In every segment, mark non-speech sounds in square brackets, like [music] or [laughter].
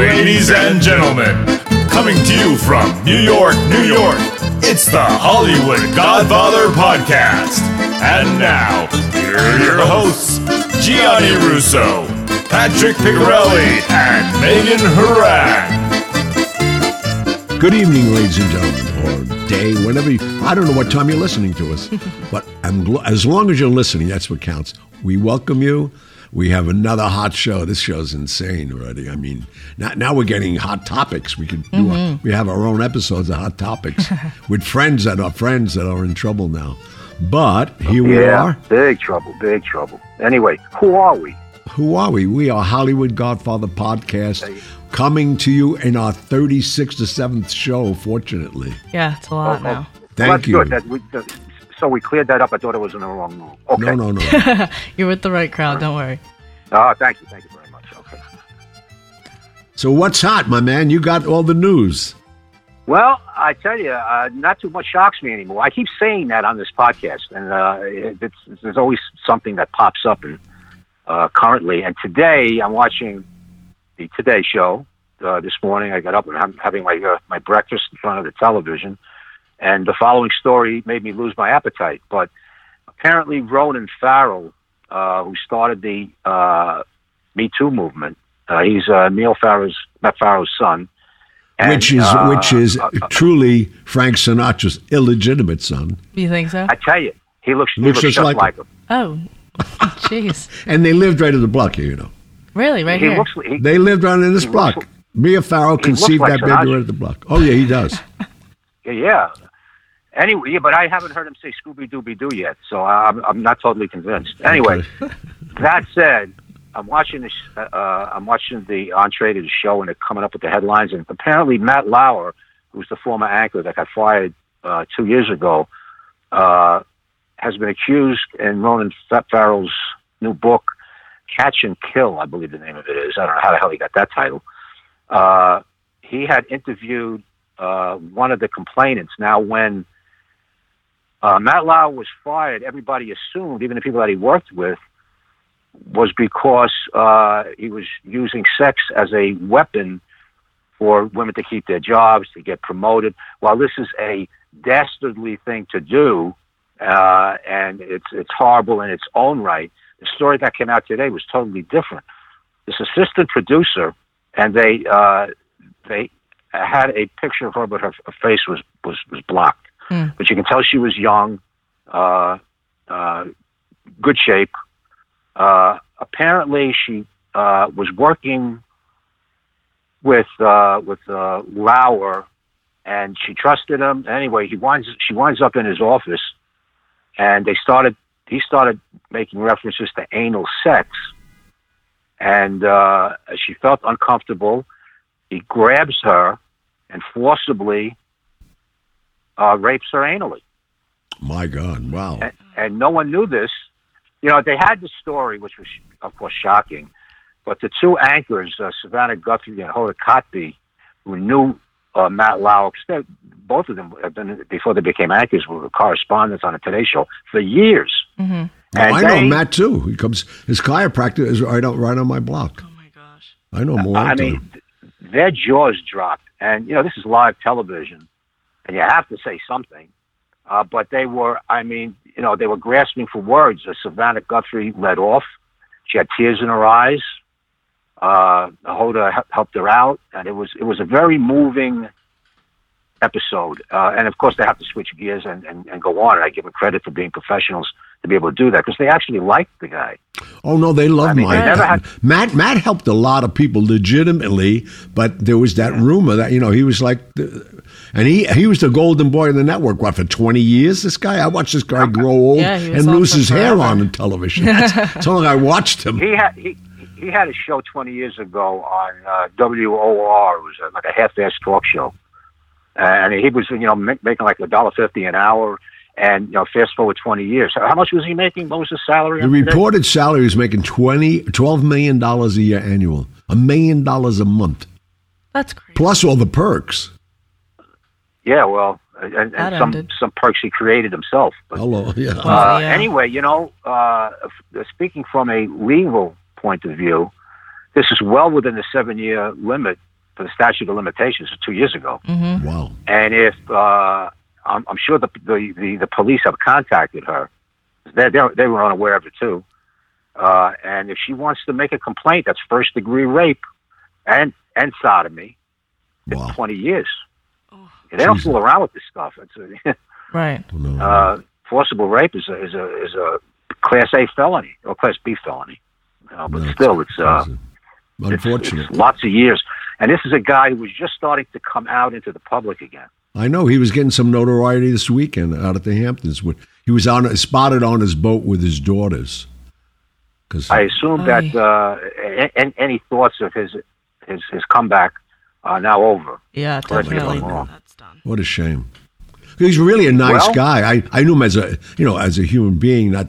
Ladies and gentlemen, coming to you from New York, New York, it's the Hollywood Godfather Podcast. And now, here are your hosts, Gianni Russo, Patrick Picciarelli, and Megan Harang. Good evening, ladies and gentlemen, or day, whenever you, I don't know what time you're listening to us, [laughs] but I'm, as long as you're listening, that's what counts. We welcome you. We have another hot show. This show's insane already. I mean, now, now we're getting hot topics. We could do a, mm-hmm. we have our own episodes of hot topics [laughs] with friends that are friends that are in trouble now. But here we Yeah, are. big trouble, big trouble. Anyway, who are we? Who are we? We are Hollywood Godfather Podcast, coming to you in our 36th to 7th show, fortunately. Yeah, it's a lot Oh, now. Thank That's you. good. That we, that- so we cleared that up. I thought it was in the wrong room. Okay. No, no, no. [laughs] You're with the right crowd. Don't worry. Ah, thank you, thank you very much. Okay. so what's hot, my man? You got all the news. Well, I tell you, uh, not too much shocks me anymore. I keep saying that on this podcast, and uh, it, it's, there's always something that pops up. And uh, currently, and today, I'm watching the Today Show. Uh, this morning, I got up and I'm having my uh, my breakfast in front of the television, and the following story made me lose my appetite. But apparently, Ronan Farrow, uh, who started the uh, Me Too movement, uh, he's uh, Neil Farrell's Matt Farrell's son. And, which is uh, which is uh, truly Frank Sinatra's illegitimate son, You think so? I tell you, he looks, he Looks looks just just like like, him. him. Oh, jeez. [laughs] and they lived right in the block here. You know, Really? Right he here? looks he, they lived right in this He looks block. like- Mia Farrow conceived like that baby right at the block. Oh yeah, he does. [laughs] yeah. Anyway, yeah, but I haven't heard him say Scooby Dooby Doo yet, so I'm I'm not totally convinced. Anyway, [laughs] that said, I'm watching this. Uh, uh, I'm watching the entree to the show, and they're coming up with the headlines. And apparently, Matt Lauer, who's the former anchor that got fired uh, two years ago, uh, has been accused in Ronan Fa- Farrow's new book, Catch and Kill, I believe the name of it is. I don't know how the hell he got that title. Uh, he had interviewed uh, one of the complainants. Now, when uh, Matt Lauer was fired, everybody assumed, even the people that he worked with, was because uh, he was using sex as a weapon for women to keep their jobs, to get promoted. While this is a dastardly thing to do, uh, and it's it's horrible in its own right, the story that came out today was totally different. This assistant producer, and they uh, they had a picture of her, but her, her face was was was blocked. Hmm. But you can tell she was young, uh, uh, good shape. Uh, apparently, she uh, was working with uh, with uh, Lauer, and she trusted him. Anyway, he winds she winds up in his office, and they started. He started making references to anal sex, and she felt uncomfortable. He grabs her and forcibly uh, rapes her anally My God, wow. and, and no one knew this. You know, they had the story, which was, of course, shocking. But the two anchors, uh, Savannah Guthrie and Hoda Kotb, who knew uh, Matt Lauer, 'cause they- both of them have been before they became anchors, were correspondents on the Today Show for years. Mm-hmm. Oh, And I know Matt too. He comes. His chiropractor is right on right on my block. Oh my gosh. I know more. I mean, th- their jaws dropped, and you know this is live television, and you have to say something. Uh, but they were, I mean, you know, they were grasping for words. Uh, Savannah Guthrie led off; she had tears in her eyes. Uh, Hoda helped her out, and it was it was a very moving episode. Uh, and of course, they have to switch gears and, and, and go on. And I give them credit for being professionals to be able to do that because they actually liked the guy. Oh no, they love I mean, Mike. they never had- Matt Matt helped a lot of people legitimately, but there was that rumor that you know he was like, the, and he he was the golden boy of the network. What for twenty years? This guy, I watched this guy grow [laughs] old Yeah, and lose his hair on the television. That's, [laughs] that's how long I watched him. He had he he had a show 20 years ago on uh, WOR. It was uh, like a half-ass talk show, and he was you know ma- making like a dollar fifty an hour. And you know, fast forward 20 years, how much was he making? What was his salary? The on today? reported salary is making 20, 12 million dollars a year annual, a million dollars a month, That's crazy. plus all the perks. Yeah, well, and, and some ended. some perks he created himself. But, Hello, yeah. Well, uh, yeah. Anyway, you know, uh, speaking from a legal point of view, this is well within the seven-year limit for the statute of limitations two years ago. Wow. And if uh, I'm, I'm sure the, the the the police have contacted her, they they they were unaware of it too. Uh, and if she wants to make a complaint, that's first degree rape and and sodomy. It's Wow. 20 years. They don't fool around with this stuff. It's a, [laughs] Right. Uh, forcible rape is a, is a is a class A felony or class B felony. You know, but No, still, it's uh, crazy. it's- it's lots of years. And this is a guy who was just starting to come out into the public again. I know he was getting some notoriety this weekend out at the Hamptons. When He was on spotted on his boat with his daughters. Because I assume that uh, a- a- any thoughts of his his his comeback are now over. Yeah, Correct me if definitely. wrong. That's done. what a shame. He's really a nice Well- guy. I, I knew him as a you know as a human being. Not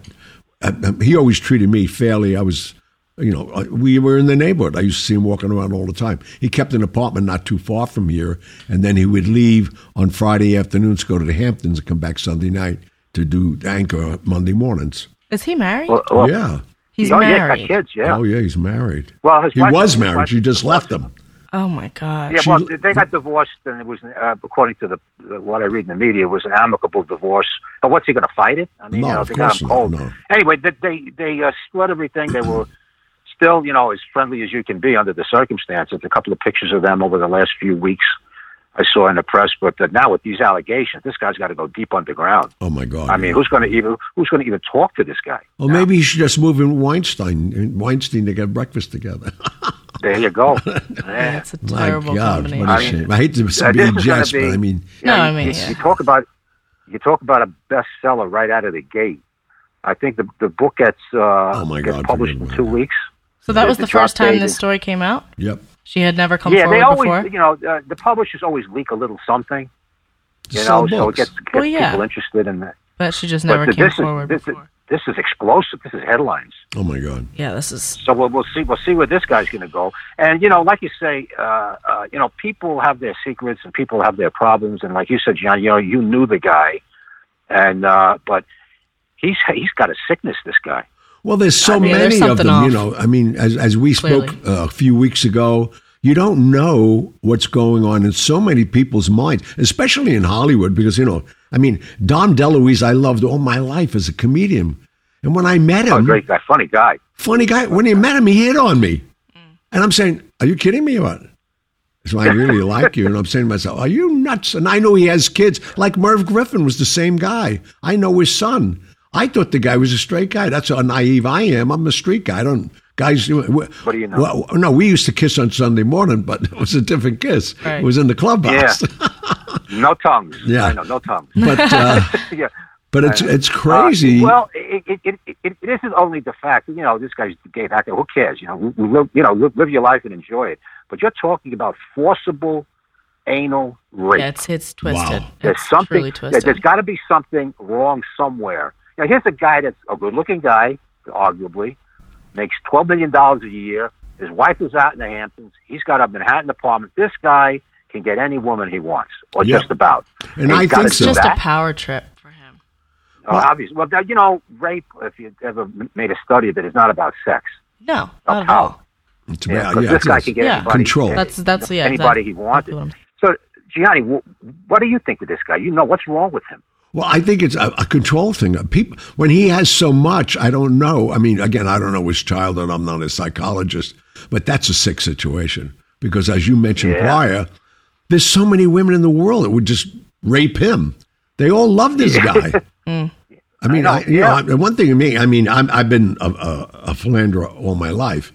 uh, uh, he always treated me fairly. I was you know uh, we were in the neighborhood. I used to see him walking around all the time. He kept an apartment not too far from here, and then he would leave on Friday afternoons, go to the Hamptons, and come back Sunday night to do anchor Monday mornings. Is he married? Well, well, yeah. He's oh, yeah, married. got kids. Yeah. Oh yeah, he's married. Well, his he wife- was married. wife- She just left him. Oh my god. Yeah, She- well, they got divorced, and it was, uh, according to the what I read in the media, it was an amicable divorce. But what's he going to fight it? I mean, No, you know, of they got course him not, cold. no. Anyway, they they, they uh, split everything. They were still, you know, as friendly as you can be under the circumstances. A couple of pictures of them over the last few weeks I saw in the press. But uh, now with these allegations, this guy's got to go deep underground. Oh my God. I mean, who's going to even who's going to even talk to this guy? Well, maybe he should just move in Weinstein and Weinstein to get breakfast together. [laughs] There you go. That's [laughs] Yeah. it's a My terrible God, combination. what a I mean, shame. I hate to be this a is jest, be- but I mean, No, Yeah, I mean, you, yeah. you talk about you talk about a bestseller right out of the gate. I think the the book gets uh, Oh, my gets God, published in two weeks. So that the- was the the first time date this story came out. yep. She had never come yeah, forward they always before. you know uh, the publishers always leak a little something. You Sell know, so it gets, gets Well, yeah. people interested in that. But she just never th- came this forward is this, before. is this is explosive. This is headlines. Oh my God. yeah, this is. So we'll, we'll see. We'll see where this guy's going to go. And you know, like you say, uh, uh, you know, people have their secrets and people have their problems. And like you said, John, you know, you knew the guy, and uh, but he's he's got a sickness. This guy. Well, there's so I mean, there's many of them. something You know, I mean, as as we spoke uh, a few weeks ago, you don't know what's going on in so many people's minds, especially in Hollywood, because you know, I mean, Dom DeLuise, I loved all my life as a comedian, and when I met him, Oh, great guy, funny guy. funny guy. When he met him, he hit on me, and I'm saying, "Are you kidding me? or What?" So I really [laughs] like you, and I'm saying to myself, "Are you nuts?" And I know he has kids. Like Merv Griffin was the same guy. I know his son. I thought the guy was a straight guy. That's how naive I am. I'm a street guy. I don't guys. What do you know? Well, no, we used to kiss on Sunday morning, but [laughs] it was a different kiss. Right. It was in the clubhouse. [laughs] No tongues. Yeah. I know, no tongues. but uh, [laughs] yeah. but it's it's crazy. Uh, well, it, it, it, it, it, this is only the fact. You know, this guy's a gay actor. Who cares? You know, we, we live, you know, live, live your life and enjoy it. But you're talking about forcible anal rape. Yeah, it's it's twisted. Wow. There's It's something. truly twisted. There's got to be something wrong somewhere. Now, here's a guy that's a good-looking guy, arguably, makes twelve million dollars a year. His wife is out in the Hamptons. He's got a Manhattan apartment. This guy can get any woman he wants, or Yeah. just about. And He's I gotta think it's so. just that. a power trip for him. Oh, obviously. Well, you know, rape. If you ever made a study of it, is not about sex. No, About not at power. all. It's about- 'cause yeah, this guy can get Yeah. anybody. Control. That's that's yeah. anybody exactly. he wanted. That's what I'm- So, Gianni, what do you think of this guy? You know what's wrong with him? Well, I think it's a, a control thing. People, when he has so much, I don't know. I mean, again, I don't know his childhood. I'm not a psychologist, but that's a sick situation because, as you mentioned Yeah. prior, there's so many women in the world that would just rape him. They all love this guy. [laughs] I mean, know, I you yeah. know, one thing to me, I mean, I'm, I've been a, a, a philanderer all my life,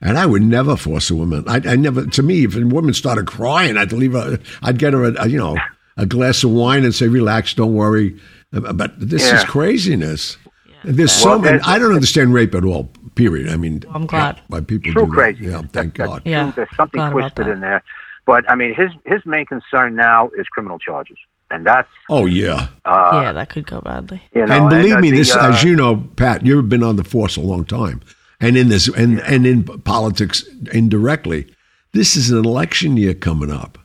and I would never force a woman. I, I never. To me, if a woman started crying, I'd leave her. I'd get her, a, you know, a glass of wine and say, "Relax, don't worry." Uh, But this is Yeah. craziness. There's so many. I don't understand rape at all. Period. I mean, I'm glad. why people True do crazy. That. Yeah, thank That- God. that's Yeah. There's something glad twisted in there. But I mean, his his main concern now is criminal charges, and that's Oh yeah. yeah, that could go badly. you know. and believe uh, me, the, this, uh, as you know, Pat, you've been on the force a long time, and in this, and and in politics indirectly, this is an election year coming up.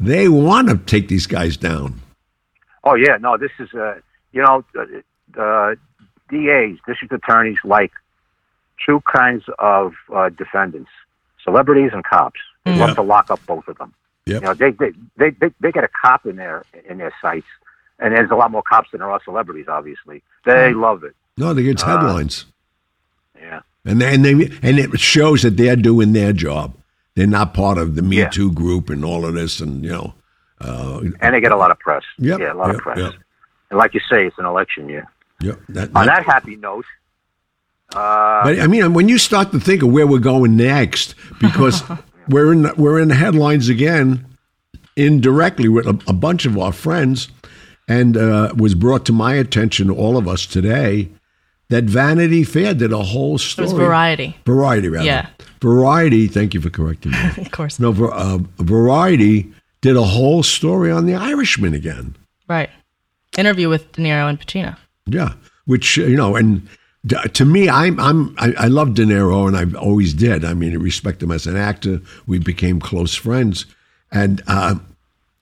They want to take these guys down. Oh yeah, no, this is uh, you know, uh, uh, DAs, district attorneys like two kinds of uh, defendants: celebrities and cops. They Mm. love to lock up both of them. Yep. You know, they they, they they they get a cop in their in their sights, and there's a lot more cops than there are celebrities. Obviously, they Mm. love it. No, they get Uh, headlines. Yeah, And they, and they and it shows that they're doing their job. They're not part of the Me Yeah. Too group and all of this, and you know, uh, and they get a lot of press. Yep, Yeah, a lot yep, of press. yep. And like you say, it's an election year. yeah. That, On that- happy note, uh, but I mean, when you start to think of where we're going next, because [laughs] we're in we're in the headlines again, indirectly with a, a bunch of our friends, and uh, was brought to my attention, all of us today, that Vanity Fair did a whole story. It was Variety. Variety, rather. Yeah. Variety. Thank you for correcting me. [laughs] Of course. No, uh, Variety did a whole story on the Irishman again. Right. Interview with De Niro and Pacino. Yeah, which uh, you know, and to me, I'm I'm I, I love De Niro, and I always did. I mean, I respect him as an actor. We became close friends, and uh,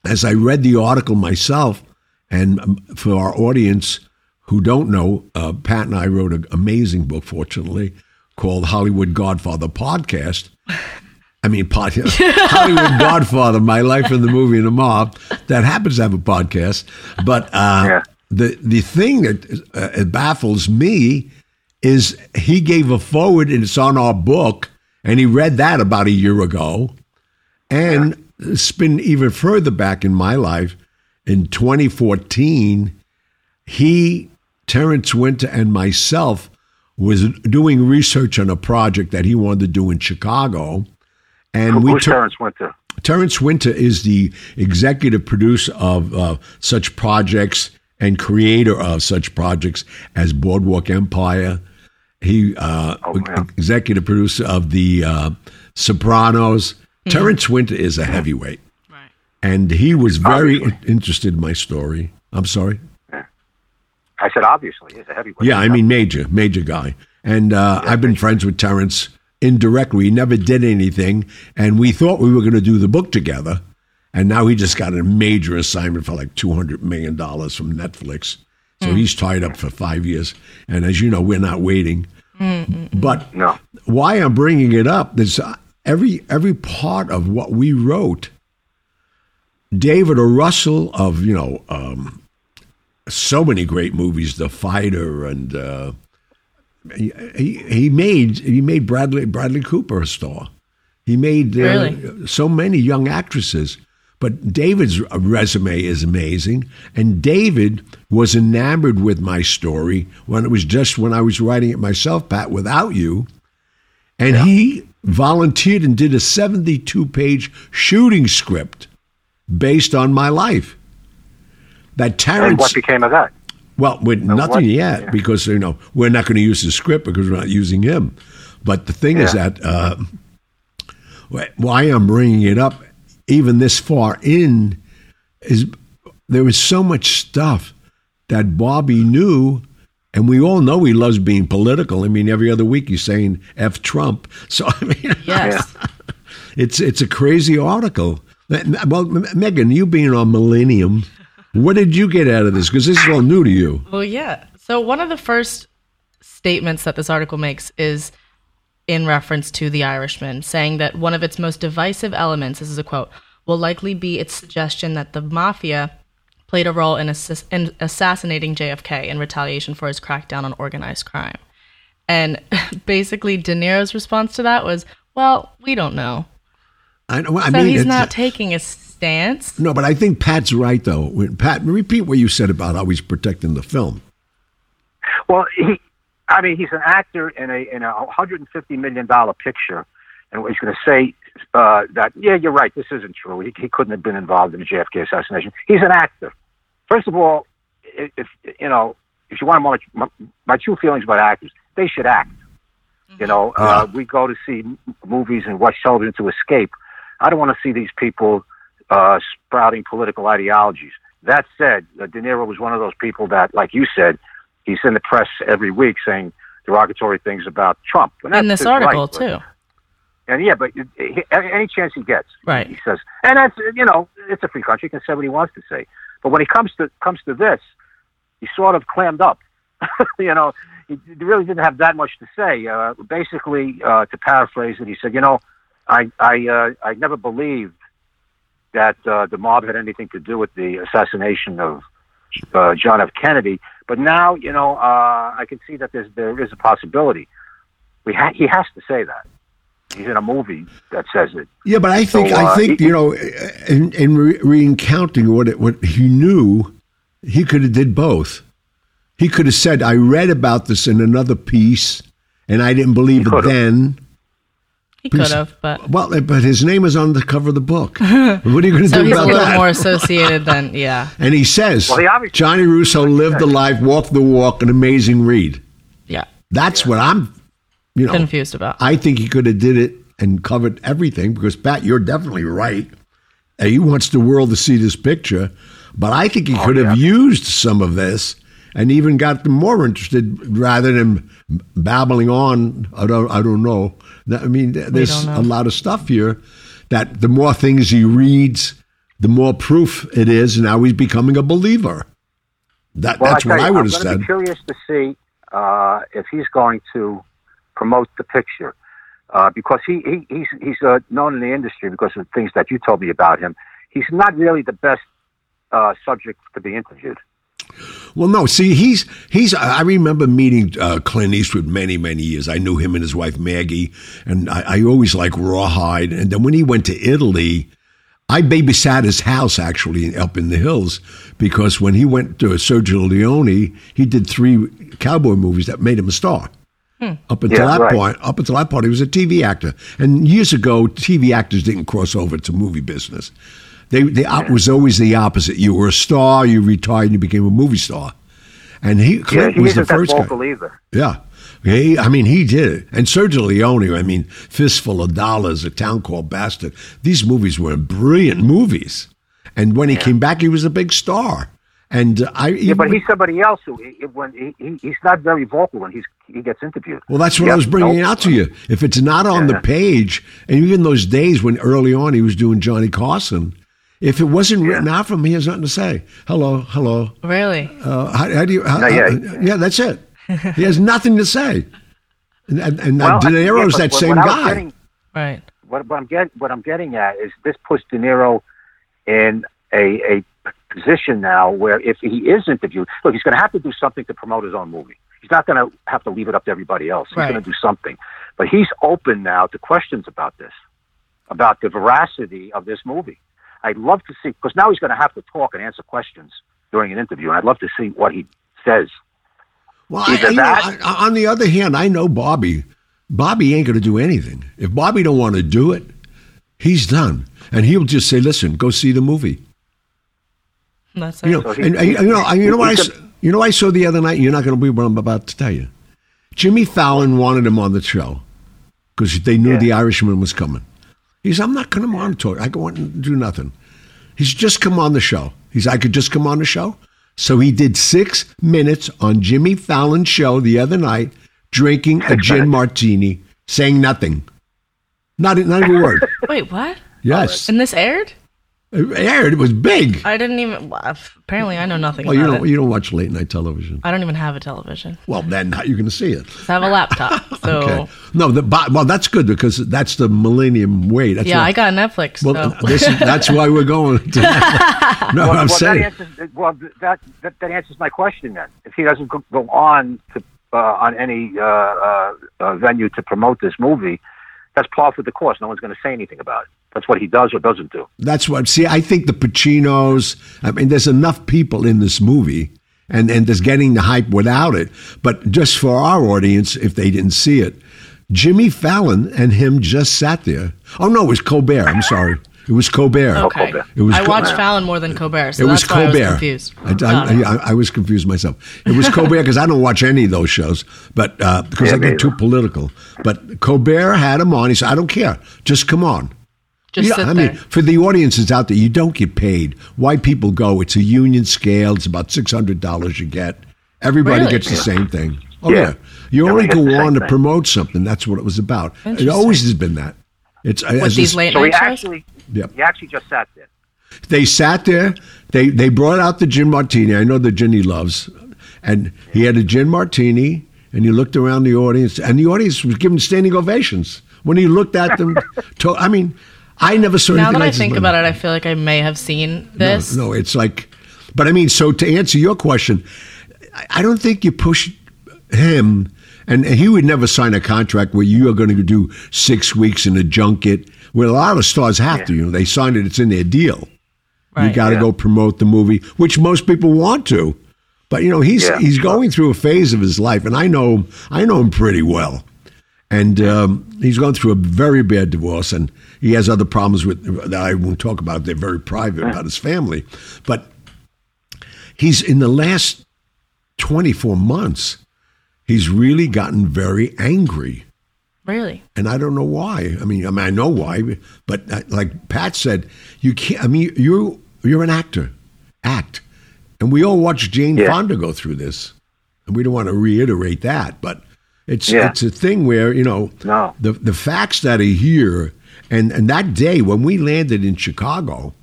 as I read the article myself, and um, for our audience who don't know, uh, Pat and I wrote an amazing book, fortunately, called Hollywood Godfather Podcast. I mean, pod, [laughs] Hollywood Godfather, My Life in the Movie and the Mob, that happens to have a podcast. But uh, Yeah. the the thing that uh, it baffles me is he gave a forward, and it's on our book, and he read that about a year ago. And spin even further back in my life, in 2014, he, Terrence Winter, and myself was doing research on a project that he wanted to do in Chicago. And we who's took Terrence Winter? Terrence Winter is the executive producer of uh, such projects and creator of such projects as Boardwalk Empire. He uh, Oh, executive producer of the uh, Sopranos. Terrence Winter is a heavyweight, Right. and he was very Obviously. interested in my story. I'm sorry. I said obviously he's a heavyweight. Yeah, I mean major, major guy. And uh, I've been friends with Terrence indirectly. He never did anything, and we thought we were going to do the book together. And now he just got a major assignment for like two hundred million dollars from Netflix. So he's tied up for five years. And as you know, we're not waiting. But no. why I'm bringing it up is uh, every every part of what we wrote. David O. Russell of you know um, so many great movies, The Fighter, and uh, he, he made he made Bradley Bradley Cooper a star. He made uh, Really? so many young actresses. But David's resume is amazing, and David was enamored with my story when it was just when I was writing it myself, Pat, without you. And he volunteered and did a 72 page shooting script based on my life. That Terrence. And what became of that? well, with nothing what- yet yeah. because you know we're not going to use the script because we're not using him. But the thing is that uh, why I'm bringing it up, even this far in, is there was so much stuff that Bobby knew, and we all know he loves being political. I mean, every other week he's saying "f Trump." [laughs] So I mean, Yes. [laughs] it's it's a crazy article. Well, Megan, you being on Millennium, what did you get out of this? Because this is all new to you. Well, yeah. So one of the first statements that this article makes is in reference to The Irishman, saying that one of its most divisive elements, this is a quote, will likely be its suggestion that the mafia played a role in, assis- in assassinating JFK in retaliation for his crackdown on organized crime. And [laughs] basically, De Niro's response to that was, well, we don't know. I, know- I So mean, he's not taking a stance. no, but I think Pat's right though. When, Pat, repeat what you said about how he's protecting the film. Well, he, I mean, he's an actor in a in a 150 million dollar picture, and he's going to say uh, that yeah, you're right, this isn't true. He, he couldn't have been involved in the JFK assassination. He's an actor. First of all, if, if you know, if you want to my, my true feelings about actors, they should act. You know, uh, we go to see movies and watch television to escape. I don't want to see these people uh, sprouting political ideologies. That said, uh, De Niro was one of those people that, like you said, he's in the press every week saying derogatory things about Trump. And In this his right, article, but- too. And yeah, but it- any chance he gets, Right. he says, and that's you know, it's a free country. He can say what he wants to say. But when it comes to comes to this, he sort of clammed up. [laughs] you know, he really didn't have that much to say. Uh, basically, uh, to paraphrase it, he said, you know, I I uh, I never believed that uh, the mob had anything to do with the assassination of uh, John F. Kennedy. But now, you know, uh, I can see that there's there is a possibility. We ha- he has to say that. He's in a movie that says it. Yeah, but I think So, I uh, think he- you know, in, in re- recounting what it, what he knew, he could have did both. He could have said, "I read about this in another piece, and I didn't believe it then." He could have, but Well, but his name is on the cover of the book. [laughs] what are you going to so do he's a about little that? more associated than yeah, and he says, Well, he Johnny Russo lived the life, walked the walk, an amazing read. yeah. That's what I'm, you know, Confused about. I think he could have did it and covered everything because Pat, you're definitely right. Uh, He wants the world to see this picture, but I think he could have used some of this and even got them more interested rather than babbling on. I don't, I don't know. That- I mean, there's a lot of stuff here that the more things he reads, the more proof it is. and Now he's becoming a believer. That, Well, that's tell what you, I would I'm have gonna said. Be curious to see uh, if he's going to promote the picture uh, because he, he he's he's uh, known in the industry because of things that you told me about him. He's not really the best uh, subject to be interviewed. Well, no. See, he's he's. I remember meeting uh, Clint Eastwood many many years. I knew him and his wife Maggie, and I, I always liked Rawhide. And then when he went to Italy, I babysat his house actually up in the hills because when he went to Sergio Leone, he did three cowboy movies that made him a star. Up until Yeah, that right. point, up until that point, he was a TV actor. And years ago, TV actors didn't cross over to movie business. They, they it was always the opposite. You were a star, you retired, and you became a movie star. And he Yeah, he was the first guy. either. Yeah. He, I mean, he did it. And Sergio Leone, I mean, Fistful of Dollars, A Town Called Bastard. These movies were brilliant movies. And when he came back, he was a big star. And uh, I, Yeah, but he's somebody else who he, when he, he, he's not very vocal when he's he gets interviewed. Well, that's what Yeah, I was bringing no. out to you. If it's not on the page, and even those days when early on he was doing Johnny Carson, if it wasn't written out for him, he has nothing to say. Hello, hello. Really? Uh, how, how do you? How, No, yeah. uh, yeah, that's it. He has nothing to say. And, and, and Well, De I- yeah, but that same what guy. getting- Right. what, what I'm getting what I'm getting at is this puts De Niro in a a position now where if he is interviewed, look, he's going to have to do something to promote his own movie. He's not going to have to leave it up to everybody else. He's Right. going to do something, but he's open now to questions about this, about the veracity of this movie. I'd love to see because now he's going to have to talk and answer questions during an interview, and I'd love to see what he says. Well, I, Either you know, I- on the other hand, I know Bobby. Bobby ain't going to do anything. If Bobby don't want to do it, he's done, and he'll just say, "Listen, go see the movie." That's. You know, So he- and, and, you know, he- you know what I, could- you know, what I saw the other night. You're not going to believe what I'm about to tell you. Jimmy Fallon wanted him on the show because they knew Yeah. the Irishman was coming. He said, "I'm not coming on to I go on and do nothing." He's just come on the show. He's, I could just come on the show. So he did six minutes on Jimmy Fallon's show the other night, drinking a gin martini, saying nothing, not not a word. [laughs] Wait, what? Yes, And this aired? It aired. It was big. I didn't even. well, Apparently, I know nothing Well, you about don't it. you don't watch late night television. I don't even have a television. Well, then how you going to see it? I have a laptop, [laughs] so Okay. No, the bo- well, that's good because that's the millennium way. That's yeah, why, I got Netflix. Well, so. this that's why we're going. To [laughs] that. No, well, I'm well, that saying. answers well that, that that answers my question then. If he doesn't go go on to uh, on any uh, uh, uh, venue to promote this movie, that's par for the course. No one's going to say anything about it. That's what he does or doesn't do. That's what. See, I think the Pacinos. I mean, there's enough people in this movie, and and there's getting the hype without it. But just for our audience, if they didn't see it, Jimmy Fallon and him just sat there. Oh no, it was Colbert. I'm sorry, it was Colbert. okay. Colbert. It was I Co- watched Fallon more than Colbert, so it was that's why Colbert. I was confused. I, I. I, I was confused myself. It was Colbert because I don't watch any of those shows, but uh, because Yeah, I me get too political. But Colbert had him on. He said, "I don't care, just come on." Just You know, sit I there. mean, for the audiences out there, you don't get paid. Why people go? It's a union scale. It's about six hundred dollars you get. Everybody Really? gets the same thing. Oh yeah, Yeah. you only go the same on to thing. promote something. That's what it was about. It always has been that. It's With as these a- late So night shows? actually Yep. he actually just sat there. They sat there. They they brought out the gin martini. I know the gin he loves, and he had a gin martini. And he looked around the audience, and the audience was giving standing ovations when he looked at them. [laughs] to, I mean, I never saw Now anything that I like this think about it, I feel like I may have seen this. No, it's like, but I mean, so to answer your question, I- I don't think you push him, and he would never sign a contract where you are going to do six weeks in a junket. Where a lot of stars have to, you know, they sign it; it's in their deal. You Right. got to Yeah. go promote the movie, which most people want to. But you know, he's Yeah, he's sure. going through a phase of his life, and I know I know him pretty well. And um, he's gone through a very bad divorce, and he has other problems with that I won't talk about. They're very private about his family, but he's in the last twenty four months. He's really gotten very angry Really? and I don't know why. I mean, I mean, I know why, but uh, like Pat said, you can't. I mean, you're you're an actor, act, and we all watched Jane Yeah. Fonda go through this, and we don't want to reiterate that, but it's Yeah. it's a thing where you know No. the the facts that are here, and and that day when we landed in Chicago.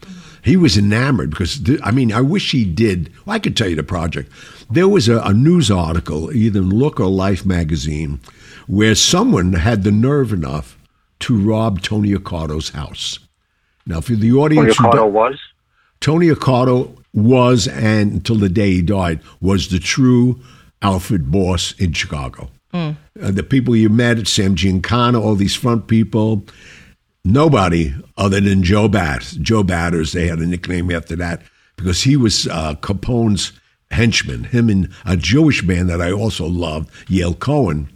He was enamored because th- I mean I wish he did. Well, I could tell you the project. There was a, a news article, either in Look or Life magazine, where someone had the nerve enough to rob Tony Accardo's house. Now, for the audience, who Accardo was. Tony Accardo was, and until the day he died, was the true Alfred boss in Chicago. Uh, the people you met at Sam Giancana, all these front people, nobody other than Joe Batt. Joe Batters, they had a nickname after that because he was uh, Capone's henchman. Him and a Jewish man that I also loved, Yale Cohen.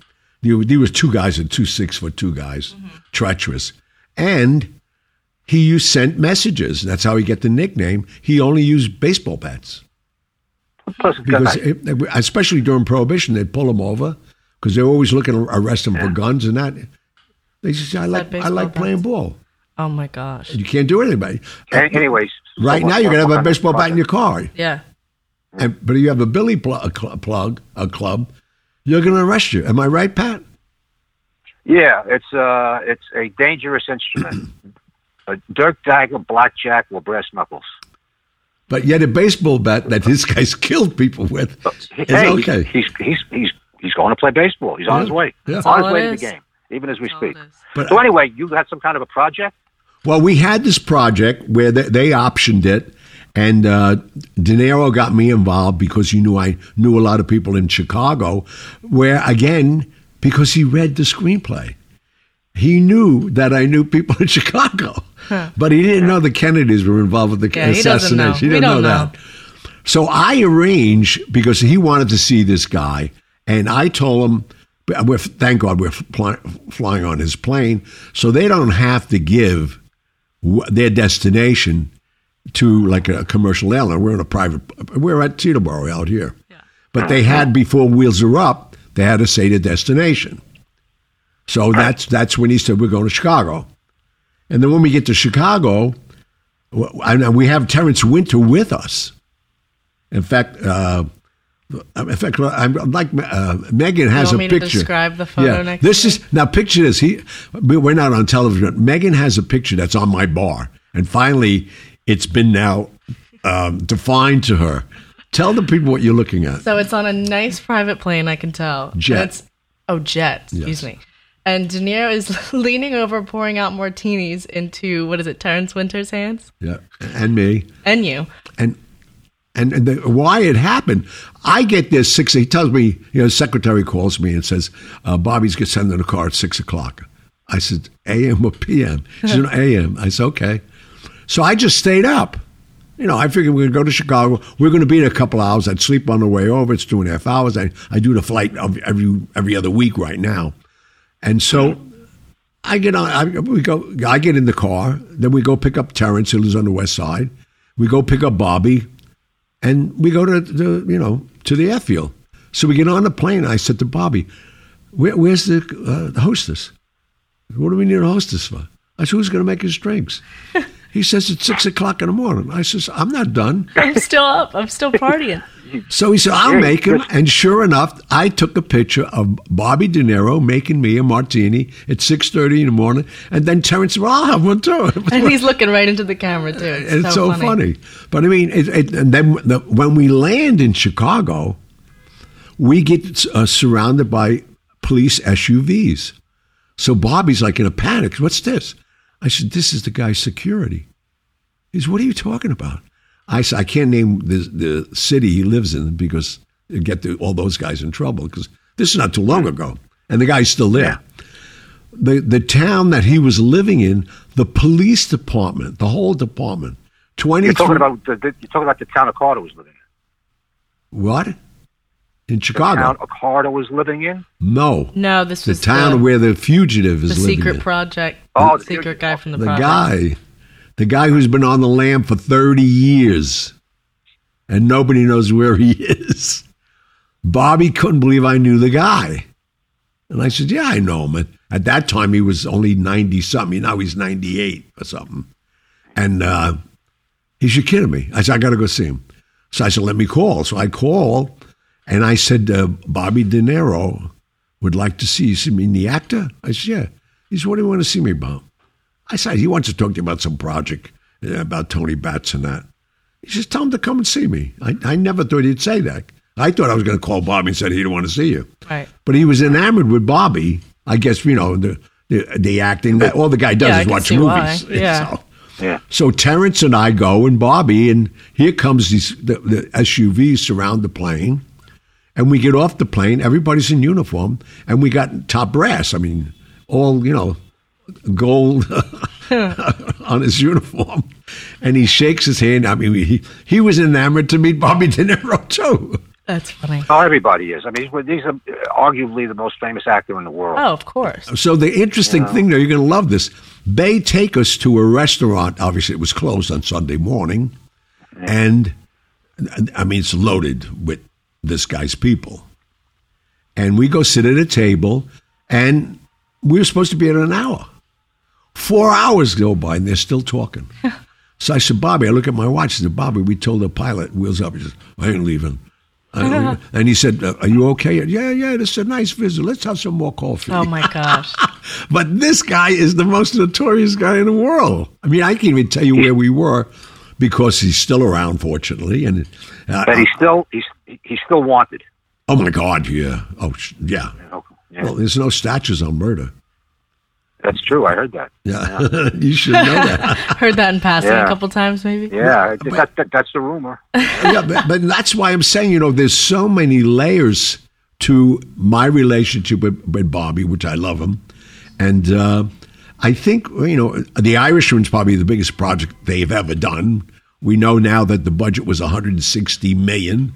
There there was two guys and two six foot two guys, treacherous, and he used sent messages. That's how he get the nickname. He only used baseball bats Pleasant because, it, especially during Prohibition, they'd pull him over because they're always looking to arrest him for guns and that. They just say, "I like, I baseball like playing ball." Oh my gosh. You can't do anything. A- Anyways, Right what- now, you're gonna have a baseball bat in your car, Yeah. and but if you have a Billy pl- a cl- plug, a club, you're going to arrest you. Am I right, Pat? Yeah, it's uh, it's a dangerous instrument. [clears throat] a dirk dagger, blackjack, or brass knuckles. But yet, a baseball bat that [laughs] this guy's killed people with is Hey, okay. He's he's he's he's going to play baseball. He's on his way. Yeah. On his it way to the game, even as we That's all speak. But So anyway, you had some kind of a project. Well, we had this project where they, they optioned it, and uh, De Niro got me involved because he knew I knew a lot of people in Chicago. Where again, because he read the screenplay, he knew that I knew people in [laughs] Chicago, but he didn't know the Kennedys were involved with the Yeah, he doesn't assassination. know. He We didn't know don't that. So I arranged because he wanted to see this guy, and I told him, we're, "Thank God we're fly, flying on his plane, so they don't have to give w- their destination to like a commercial airline. We're in a private. We're at Teterboro out here, Yeah. but they had before Wheels Are Up. They had to say the destination. So that's that's when he said we're going to Chicago, and then when we get to Chicago, and we have Terrence Winter with us. In fact, uh, in fact, I'm like uh, Megan has a picture. describe the photo yeah, next this to is now picture this. He, we're not on television. Megan has a picture that's on my bar, and finally, it's been now um, defined to her. Tell the people what you're looking at. So it's on a nice private plane, I can tell. Jet. It's, oh, jet. Excuse Yes. me. And De Niro is [laughs] leaning over, pouring out martinis into what is it, Terrence Winter's hands, Yeah, and me. and you. and and, and the, why it happened. I get there six. He tells me, you know, secretary calls me and says, uh, "Bobby's going to send in a car at six o'clock." I said, "A.M. or P.M.?" She said, "A.M." I said, "Okay." So I just stayed up. You know, I figured we're going to go to Chicago. We're going to be in a couple hours. I'd sleep on the way over. It's two and a half hours. I, I do the flight of every every other week right now, and so I get on. I, we go. I get in the car. Then we go pick up Terrence, who lives on the west side. We go pick up Bobby, and we go to the you know to the airfield. So we get on the plane. I said to Bobby, Where, "Where's the, uh, the hostess? What do we need a hostess for?" I said, "Who's going to make his drinks?" [laughs] he says, "It's six o'clock in the morning." I says, "I'm not done." I'm still up. I'm still partying. [laughs] So he said, I'll make him. And sure enough, I took a picture of Bobby De Niro making me a martini at 6.30 in the morning. And then Terrence said, well, I'll have one too. [laughs] and he's looking right into the camera, too. It's, it's so, funny. But I mean, it, it, and then the, when we land in Chicago, we get uh, surrounded by police SUVs. So Bobby's like in a panic. What's this? I said, This is the guy's security. He said, What are you talking about? I said, I can't name the, the city he lives in because it get the, all those guys in trouble because this is not too long ago. And the guy's still there. The, the town that he was living in, the police department, the whole department, 20 You're talking about the, the, you're talking about the town of Carter was living in. what? In The Chicago? town of was living in. no. No, this The was town the, town where the fugitive the is living The secret in. project. Oh, the the- secret guy from the, the project. guy, the guy who's been on the lam for 30 years and nobody knows where he is. Bobby couldn't believe I knew the guy. And I said, Yeah, I know him. And at that time, he was only 90 something. Now he's 98 or something. And uh, he said, kidding me. I said, I got to go see him. So I said, Let me call. So I call and I said, uh, Bobby De Niro would like to see you. He said, mean the actor? I said, Yeah. He said, What do you want to see me about? I said, he wants to talk to you about some project uh, about Tony Batts and that. He says, tell him to come and see me. I, I never thought he'd say that. I thought I was going to call Bobby and said he didn't want to see you. Right. But he was enamored with Bobby. I guess, you know, the the, the acting. That, all the guy does Yeah, is watch see why. movies. [laughs] Yeah. So, Yeah. so Terrence and I go and Bobby, and here comes these the, the SUVs surround the plane, and we get off the plane. Everybody's in uniform, and we got top brass. I mean, all you know, gold [laughs] on his uniform, and he shakes his hand. I mean, he he was enamored to meet Bobby De Niro too. That's funny. Oh, everybody is. I mean, he's, he's arguably the most famous actor in the world. Oh, of course. So the interesting thing, though, you're going to love this. They take us to a restaurant. Obviously, it was closed on Sunday morning, and I mean it's loaded with this guy's people. And we go sit at a table, and we were supposed to be at an hour. Four hours go by, and they're still talking. [laughs] so I said, Bobby, I look at my watch. I said, Bobby, we told the pilot, wheels up. He says, I ain't leaving. I. [laughs] And he said, uh, Are you okay? Yeah, yeah, this is a nice visit. Let's have some more coffee. Oh my gosh. [laughs] But this guy is the most notorious guy in the world. I mean, I can't even tell you where we were because he's still around, fortunately. And uh, But he's still he's he's still wanted. oh my God, yeah, oh yeah. Yeah, Well, there's no statues on murder. that's true. I heard that. Yeah, [laughs] you should know that. [laughs] Heard that in passing Yeah. a couple times, maybe. Yeah, that, that, that's the rumor. [laughs] yeah, but, but that's why I'm saying, you know, there's so many layers to my relationship with, with Bobby, which I love him. And uh, I think, you know, The Irishman's probably the biggest project they've ever done. We know now that the budget was 160 million.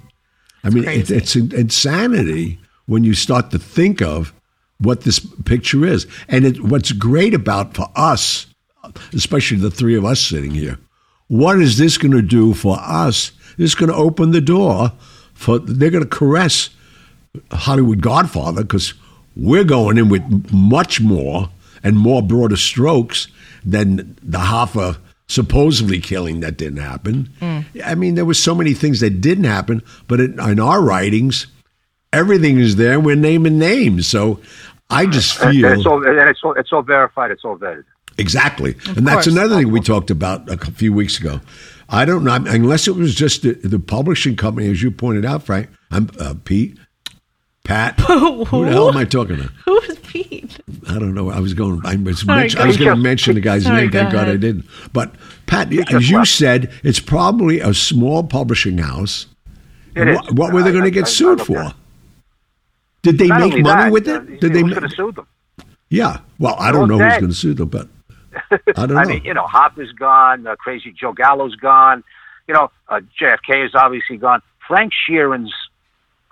I mean, it, it's insanity when you start to think of what this picture is. And it, what's great about for us, especially the three of us sitting here, what is this going to do for us? This is going to open the door for, they're going to caress Hollywood Godfather because we're going in with much more and more broader strokes than the Hoffa supposedly killing that didn't happen. I mean, there were so many things that didn't happen, but in, in our writings, everything is there. We're naming names, so I just And feel it's all and it's all it's all verified. It's all vetted. Exactly. and that's course. another thing we talked about a few weeks ago. I don't know, unless it was just the, the publishing company, as you pointed out, Frank. I'm uh, Pete, Pat. [laughs] Who the hell am I talking to? Who is Pete? I don't know. I was going. I was, I was going to mention the guy's name. Thank go God I didn't. But Pat, as you said, it's probably a small publishing house. What, were they going to get sued for? Did they Not make money that, with uh, it? Did they? Who's going to sue them? yeah. Well, I don't know who's going to sue them, but [laughs] I don't know. I mean, you know, Hoffa's gone. Uh, Crazy Joe Gallo's gone. You know, uh, JFK is obviously gone. Frank Sheeran's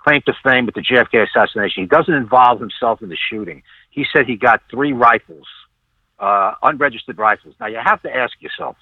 claim to fame with the JFK assassination. He doesn't involve himself in the shooting. He said he got three rifles, uh, unregistered rifles. Now you have to ask yourself: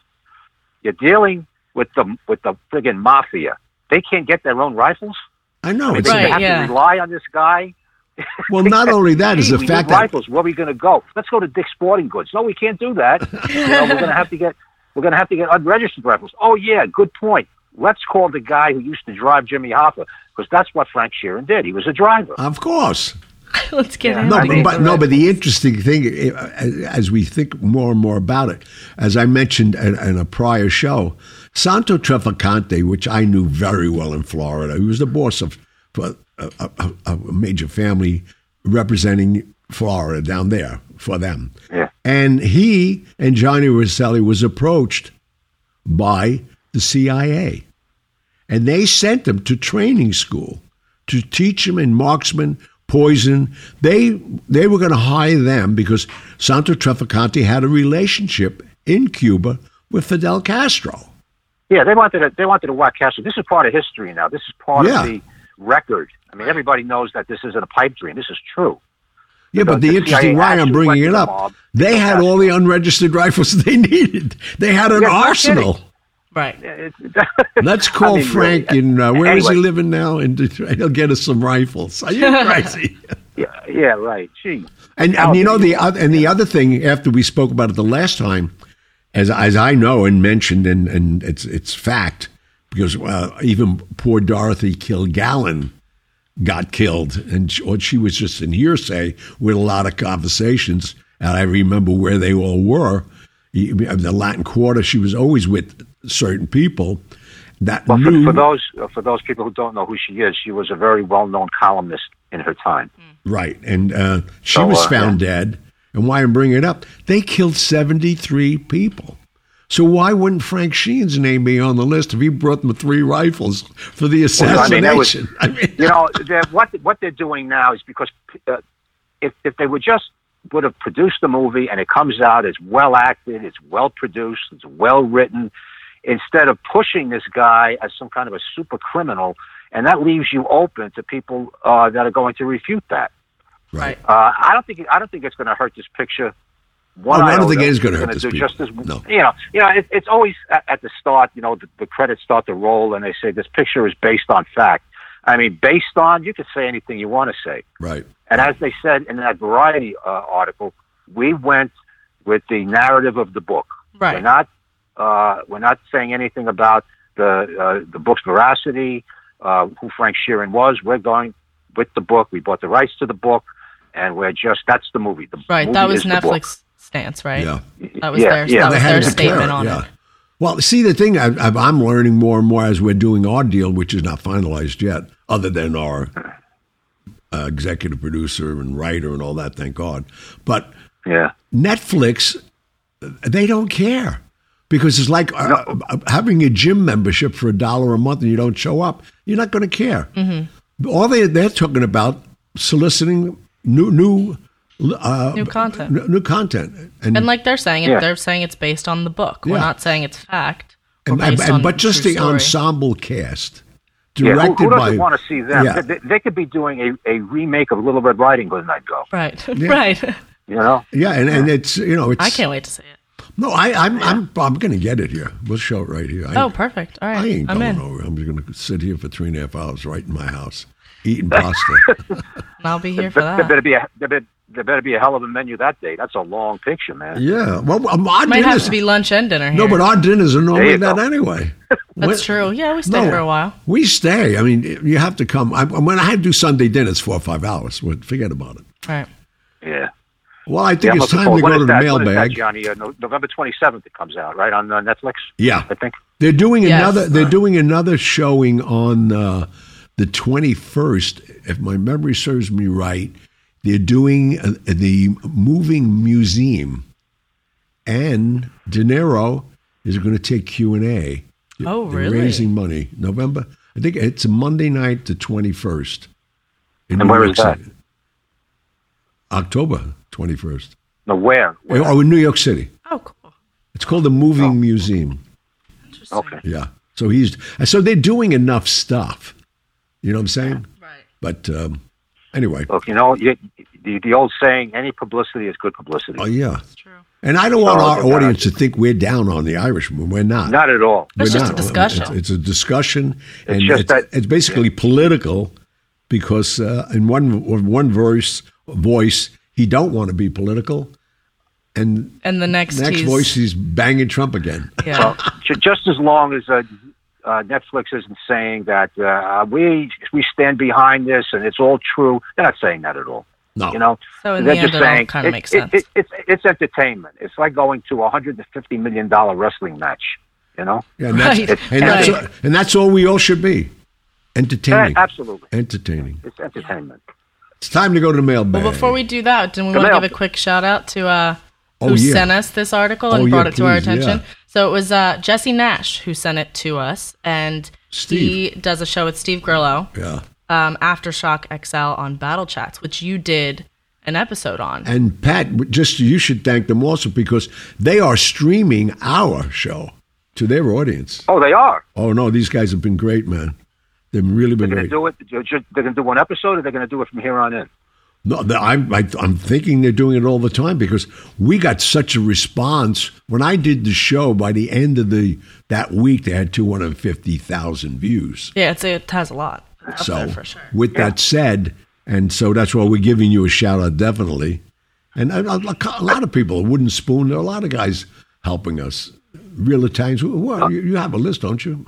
you're dealing with the with the friggin' mafia. They can't get their own rifles. I know. They It's, Right, have yeah. to rely on this guy. [laughs] Well, not only that is the we fact that rifles. Where are we going to go? Let's go to Dick's Sporting Goods. No, we can't do that. [laughs] you know, we're going to have to get we're going to have to get unregistered rifles. Oh yeah, good point. Let's call the guy who used to drive Jimmy Hoffa because that's what Frank Sheeran did. He was a driver. of course. [laughs] Let's get Yeah. into No, but, but no, but the interesting thing, eh, eh, as we think more and more about it, as I mentioned in, in a prior show, Santo Trafficante, which I knew very well in Florida, he was the boss of a, a, uh, uh, uh, a major family representing Florida, down there for them. Yeah. And he and Johnny Rosselli was approached by the CIA. And they sent him to training school to teach him in marksman, poison. They they were going to hire them because Santo Trafficante had a relationship in Cuba with Fidel Castro. Yeah, they wanted to. They wanted to whack Castro. This is part of history now. This is part Yeah. of the record. I mean, everybody knows that this isn't a pipe dream. This is true. Yeah, but the The interesting why I'm bringing it up, mob. they had all the unregistered rifles [laughs] they needed. They had an Yeah, arsenal. Kidding. Right. [laughs] Let's call I mean, Frank really. in uh, where is Anyway. he living now? In Detroit. He'll get us some rifles. Are you crazy? [laughs] [laughs] Yeah, yeah, right. Gee. And, and you know the other and the other thing after we spoke about it the last time, as as I know and mentioned and and it's it's fact because uh, even poor Dorothy Kilgallen got killed and she, or she was just in hearsay with a lot of conversations and I remember where they all were. The Latin Quarter, she was always with certain people that Well, for, knew for those for those people who don't know who she is, she was a very well known columnist in her time. Right. And uh, she So, was uh, found dead. And why I'm bringing it up, they killed 73 people. So why wouldn't Frank Sheeran's name be on the list if he brought them three rifles for the Well, I mean, was- assassination? [laughs] I mean, You know, they're- what what they're doing now is because uh, if if they would just would have produced the movie and it comes out as well acted, it's well produced, it's well written, instead of pushing this guy as some kind of a super criminal, and that leaves you open to people uh, that are going to refute that. right. Uh, I don't think I don't think it's going to hurt this picture. One Oh, I don't iota. think it is gonna hurt this do people. Just as, No. You know, you know, it, it's always at, at the start. You know, the, the credits start to roll, and they say this picture is based on fact. I mean, based on you could say anything you want to say. Right. And as they said in that Variety uh, article, we went with the narrative of the book. Right. We're not uh, we're not saying anything about the uh, the book's veracity, uh, who Frank Sheeran was. We're going with the book. We bought the rights to the book, and we're just that's the movie. The Right. movie That was is. Netflix stance, right? Yeah. That was Yeah, their yeah. that was their to declare statement it, on yeah. it. Well, see, the thing I, I- I'm learning more and more as we're doing our deal, which is not finalized yet, other than our uh, executive producer and writer and all that, thank God. But Yeah. Netflix, they don't care because it's like uh, uh, having a gym membership for a dollar a month and you don't show up. You're not going to care. Mm-hmm. All they they're talking about soliciting new new uh, New content. n- new content, and, And like they're saying, it, Yeah. they're saying it's based on the book. We're not saying it's fact. And, and- and- but just the story. ensemble cast Yeah, who, who doesn't want to see them? Yeah. They, they could be doing a, a remake of Little Red Riding Hood, and I'd go. Right. [laughs] right. You know? yeah, and, and it's you know it's I can't wait to see it. No I I'm I'm I'm going to get it here. We'll show it right here. I, Oh, perfect. All right. I ain't I'm going in. over. I'm just going to sit here for three and a half hours right in my house eating pasta. [laughs] I'll be here for that. There better be a there better, there better be a hell of a menu that day. That's a long picture, man. yeah, well, um, our Might have to be lunch and dinner here. no, but our dinners are normally that anyway. [laughs] That's When- true. Yeah, we stay No, for a while. We stay. I mean, you have to come. I, when I had to do Sunday dinners, four or five hours. Well, forget about it. Right. Yeah. Well, I think Yeah, it's time forward- to go to the that? When is that, mailbag. Johnny? Uh, November 27th it comes out, right, on uh, Netflix? Yeah, I think. They're doing Yes. another. They're doing another showing on uh, the twenty first. If my memory serves me right, they're doing uh, the moving museum, and De Niro is going to take Q and A. Oh, They're really? Raising money. November. I think it's Monday night, the twenty first. And where is that? October twenty first. No, where? where? Oh, in New York City. Oh, cool. It's called the Moving Museum. Interesting. Okay. Yeah. So he's so they're doing enough stuff. You know what I'm saying? Right. But um, anyway, Look, you know, you, the, the old saying, any publicity is good publicity. oh yeah. That's true. And I don't want Oh, our audience to think we're down on the Irishman. We're not. Not at all. We're It's just a discussion. It's, it's a discussion, and just it's, that- it's basically political because uh, in one one voice voice he don't want to be political, and And the next, next he's, voice he's banging Trump again. [laughs] Yeah. Well, just as long as uh, uh, Netflix isn't saying that uh, we we stand behind this and it's all true, they're not saying that at all. No. You know, So in they're the end, just it all saying kinda it- makes it- sense. it- it's it's entertainment. It's like going to a hundred and fifty million dollar wrestling match. You know, Yeah, and that's, Right. and, that's Right. all, and that's all we all should be, entertaining, absolutely, entertaining. it's entertainment. It's time to go to the mailbag. Well, before we do that, do we The want to give a quick shout out to uh, Oh, who yeah. sent us this article and Oh, yeah, brought it to our attention? yeah. So it was uh, Jesse Nash who sent it to us, and Steve. he does a show with Steve Grillo, yeah. um, Aftershock XL on Battle Chats, which you did an episode on. And Pat, just you should thank them also because they are streaming our show to their audience. Oh, they are. Oh no, these guys have been great, man. They've really been They're going to do it. They're going to do one episode, or they're going to do it from here on in. No, I'm I, I'm thinking they're doing it all the time because we got such a response when I did the show. By the end of the that week, they had 250,000 views. yeah, it's, it has a lot. So, for sure. with that said, and so that's why we're giving you a shout out, definitely. And a, a- a lot of people, Wooden Spoon, there are a lot of guys helping us. Real Italians. Well, uh, you, you have a list, don't you,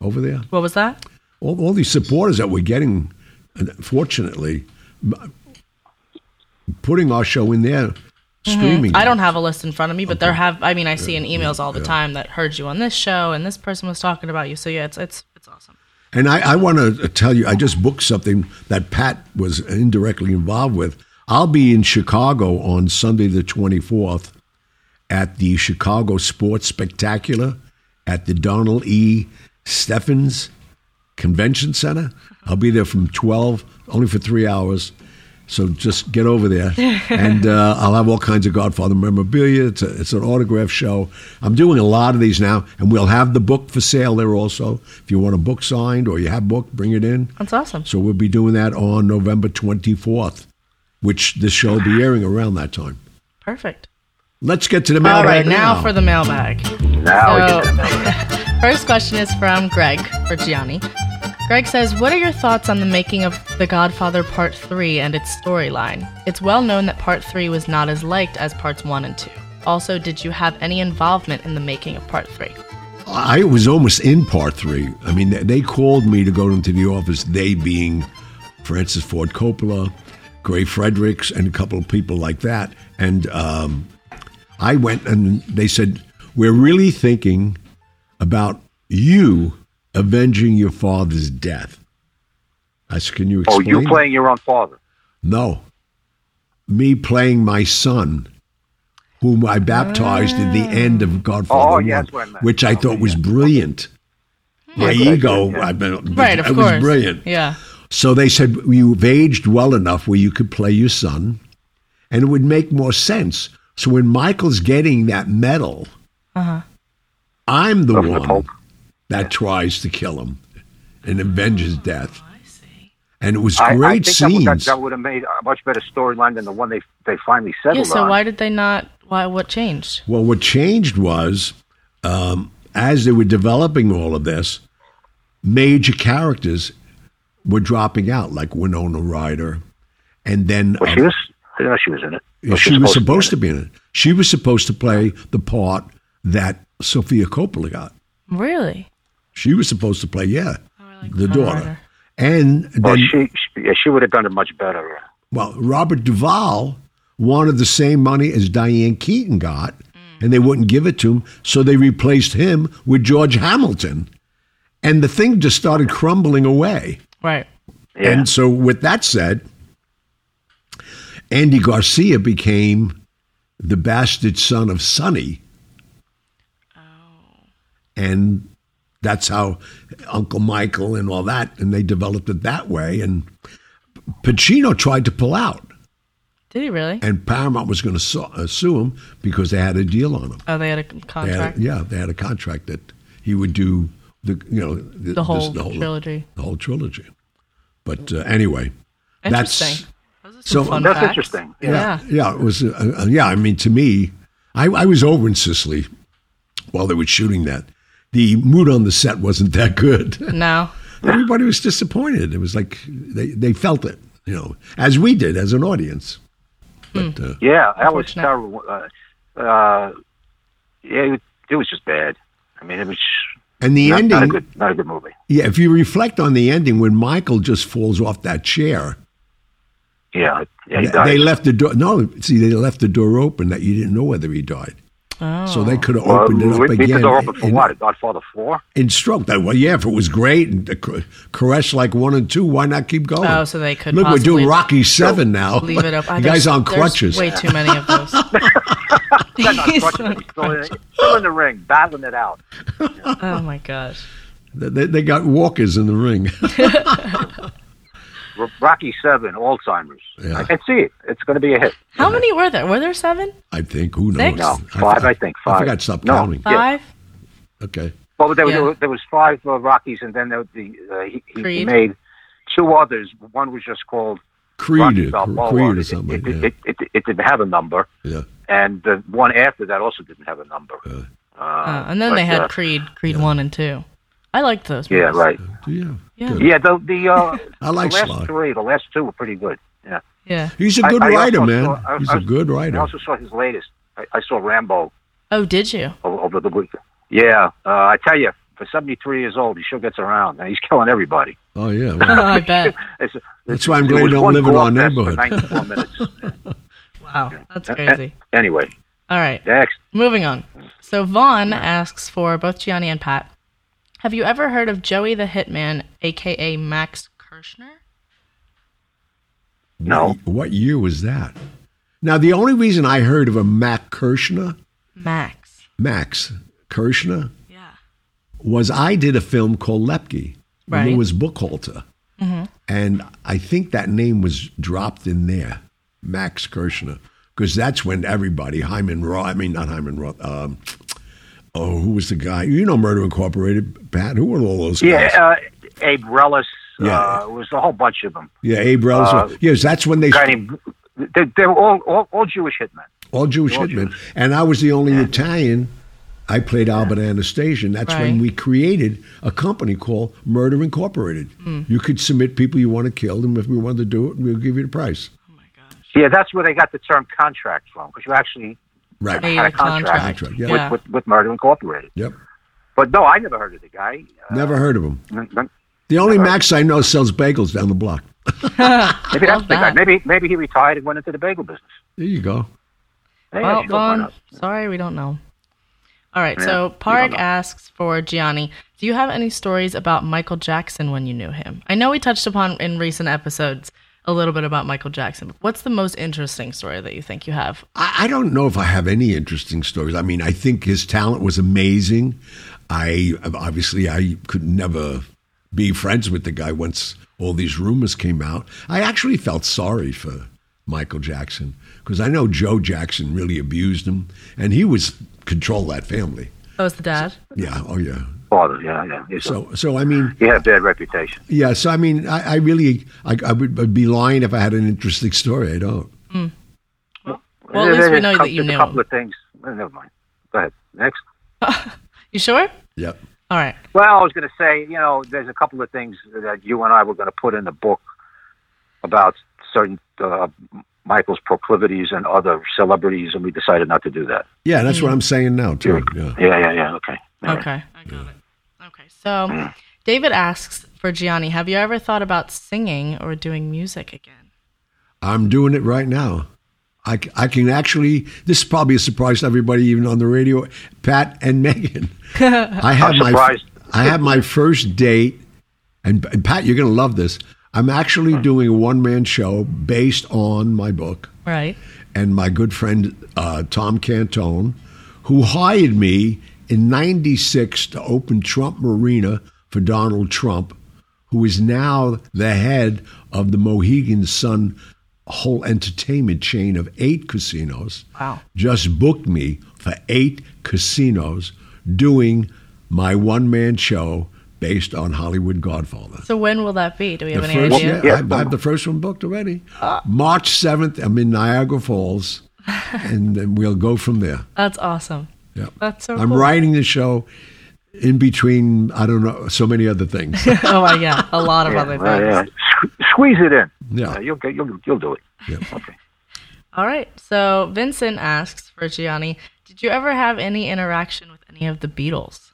over there? What was that? All, all these supporters that we're getting, fortunately, putting our show in there, streaming. Mm-hmm. I don't have a list in front of me, but there have. I mean, I see in emails all the time that heard you on this show, and this person was talking about you. So yeah, it's it's it's awesome. And I, I want to tell you, I just booked something that Pat was indirectly involved with. I'll be in Chicago on Sunday, the 24th, at the Chicago Sports Spectacular at the Donald E. Stephens Convention Center. I'll be there from 12, only for three hours. So just get over there, [laughs] and uh, I'll have all kinds of Godfather memorabilia. It's, a, it's an autograph show. I'm doing a lot of these now, and we'll have the book for sale there also. If you want a book signed or you have a book, bring it in. That's awesome. So we'll be doing that on November 24th, which this show will be airing around that time. Perfect. Let's get to the All mailbag right, now for the mailbag. Now we So- get the mailbag. [laughs] First question is from Greg for Gianni. Greg says, What are your thoughts on the making of The Godfather Part 3 and its storyline? It's well known that Part 3 was not as liked as Parts 1 and 2. Also, did you have any involvement in the making of Part 3? I was almost in part three. I mean, they- they called me to go into the office, they being Francis Ford Coppola, Gray Fredericks, and a couple of people like that. And um, I went and they said, We're really thinking about you avenging your father's death. I said, Can you oh, explain? Oh, explain? you playing your own father? No. Me playing my son, whom I baptized at the end of Godfather Oh, 1, yeah, that's I meant. which I thought was brilliant. My Yeah, good ego, idea, yeah. I've been, Right, of it course. was brilliant. Yeah. So they said, You've aged well enough where you could play your son, and it would make more sense. So when Michael's getting that medal, uh-huh. I'm the From one Pope. That tries to kill him and avenge his death. And it was great I think that scenes. would, that, that would have made a much better storyline than the one they they finally settled Yeah, so on. why did they not? Why? What changed? Well, what changed was um, as they were developing all of this, major characters were dropping out, like Winona Ryder, and then Well, um, she was. I know she was in it. Well, she was supposed be to be in it. She was supposed to play the part that Sofia Coppola got. Really? She was supposed to play, yeah, the Winona daughter. Ryder. And in it. Well, then, she, she, yeah, she would have done it much better. well, Robert Duvall wanted the same money as Diane Keaton got, and they wouldn't give it to him, so they replaced him with George Hamilton. And the thing just started crumbling away. Right. Yeah. And so, with that said, Andy Garcia became the bastard son of Sonny. And that's how Uncle Michael and all that, and they developed it that way. And Pacino tried to pull out, Did he really? and Paramount was going to sue, uh, sue him because they had a deal on him. Oh, they had a They had, contract. yeah, they had a contract that he would do the you know the, The whole this- trilogy. the whole trilogy. But uh, anyway, that's Interesting. Those are so- fun That's facts. interesting. Yeah. yeah, it was. Uh, uh, yeah, I mean, to me, I, I was over in Sicily while they were shooting that. The mood on the set wasn't that good. No. [laughs] Everybody was disappointed. It was like they, they felt it, you know, as we did as an audience. But uh, Yeah, that was terrible. Uh, uh, yeah, it, it was just bad. I mean, it was and the not, ending, not a good, not a good movie. yeah. If you reflect on the ending, when Michael just falls off that chair, Yeah, yeah, he they, died. they left the door. No, see, they left the door open that you didn't know whether he died. So they could have Well, opened it up we, we again. could go open for in- what? Godfather Four. In stroke. That, well, yeah, if it was great and uh, Car- Caress like one and two, why not keep going? Oh, so they could Look, we're doing Rocky Seven now. Leave it up. [laughs] You guys on crutches. Way too many of those. [laughs] [laughs] They're not He's clutching on it. He's still in, the ring, battling it out. oh my gosh. They, they got walkers in the ring. R- Rocky Seven, Alzheimer's. Yeah. I can see it. It's going to be a hit. How many were there? Were there seven? I think. Who knows? Six? No, five. I, I, think I five. forgot to stop no, counting. Yeah. Five? Okay. Well, there, was- Yeah. there, was, there was five uh, Rockies, and then there, the uh, he, he made two others. One was just called Creed, Rocky or- Creed or It- something. It, yeah. it, it, it, didn't have a number, yeah. and the one after that also didn't have a number. Uh, Uh, Uh, and then but, they had uh, Creed, Creed one and two. I liked those. yeah, movies. right. yeah. Yeah. Yeah, the the, uh, [laughs] I like the last Sly. three, the last two were pretty good. Yeah. Yeah. He's a good I writer, also man. saw- I- He's I a good good I also saw his latest. I, I saw Rambo Oh, did you? over, over the week. Yeah, uh, I tell you, for 73 years old, he sure gets around, and he's killing everybody. Oh yeah. [laughs] well, I bet. It's, That's why I'm it glad was you don't live in our neighborhood. [laughs] Wow, that's crazy. Anyway, All right, next. moving on. So Vaughn asks for both Gianni and Pat. Have you ever heard of Joey the Hitman, aka Max Kirschner? No. What, what year was that? Now the only reason I heard of a Mac Kirshner, Max. Max Kirshner, Yeah. was I did a film called Lepke. And Right. It was Buchalter. And I think that name was dropped in there, Max Kirshner, because that's when everybody, Hyman Roth, I mean, not Hyman Roth, um, oh, who was the guy? You know Murder Incorporated, Pat? Who were all those guys? Yeah, uh, Abe Reles. Yeah. Uh, it was a whole bunch of them. yeah, Abe Reles. uh, yes, that's when they, guy named. They, they were all, all all Jewish hitmen. all Jewish all hitmen. Jewish. And I was the only Italian. I played Albert Anastasia. and That's when we created a company called Murder Incorporated. Hmm. You could submit people you want to kill, and if we wanted to do it, we'll give you the price. Oh my gosh. Yeah, that's where they got the term contract from, because you actually Right. Had a a contract, contract. yeah. with, Yeah. with, with Murder Incorporated. Yep. But no, I never heard of the guy. Uh, Never heard of him. n- n- The only Max I know sells bagels down the block. [laughs] [laughs] Maybe that's the guy. Maybe maybe he retired and went into the bagel business. There you go. Hey, Well, sure, Vaughn, sorry, we don't know. All right, Yeah, so we Park asks for Gianni. Do you have any stories about Michael Jackson when you knew him? I know we touched upon in recent episodes a little bit about Michael Jackson. What's the most interesting story that you think you have? I, I don't know if I have any interesting stories. I mean, I think his talent was amazing. I obviously I could never be friends with the guy once all these rumors came out. I actually felt sorry for Michael Jackson because I know Joe Jackson really abused him, and he was control that family. Oh, that was the dad. Yeah. Oh yeah. Father, yeah, yeah. He's a- So so I mean. he had a bad reputation. Yeah, so I mean, I, I really, I, I would be lying if I had an interesting story. I don't. Well, at least we know a that you there's knew a couple him. of things. Well, never mind. Go ahead. Next. [laughs] You sure? Yep. All right. Well, I was going to say, you know, there's a couple of things that you and I were going to put in the book about certain uh, Michael's proclivities and other celebrities, and we decided not to do that. Yeah, that's what I'm saying now too. Yeah. Yeah, yeah, yeah. Okay. All right. Okay. I got it. Okay. So, David asks for Gianni, have you ever thought about singing or doing music again? I'm doing it right now. I, I can actually. This is probably a surprise to everybody, even on the radio. Pat and Megan. [laughs] I have I'm my. I have my first date, and, and Pat, you're going to love this. I'm actually doing a one man show based on my book. Right. and my good friend uh, Tom Cantone, who hired me in '96 to open Trump Marina for Donald Trump, who is now the head of the Mohegan Sun whole entertainment chain of eight casinos. Wow. Just booked me for eight casinos doing my one man show based on Hollywood Godfather. So, when will that be? Do we have The any first, idea? yeah, Yeah. I, I have the first one booked already. Uh. March 7th, I'm in Niagara Falls, [laughs] and then we'll go from there. That's awesome. Yeah. That's so I'm cool. writing the show in between, I don't know, so many other things. [laughs] oh, my God. A lot of Yeah, other well, things. yeah. Squeeze it in. Yeah. Uh, you'll get. You'll you'll do it. Yeah. Okay. All right. So, Vincent asks for Gianni, did you ever have any interaction with any of the Beatles?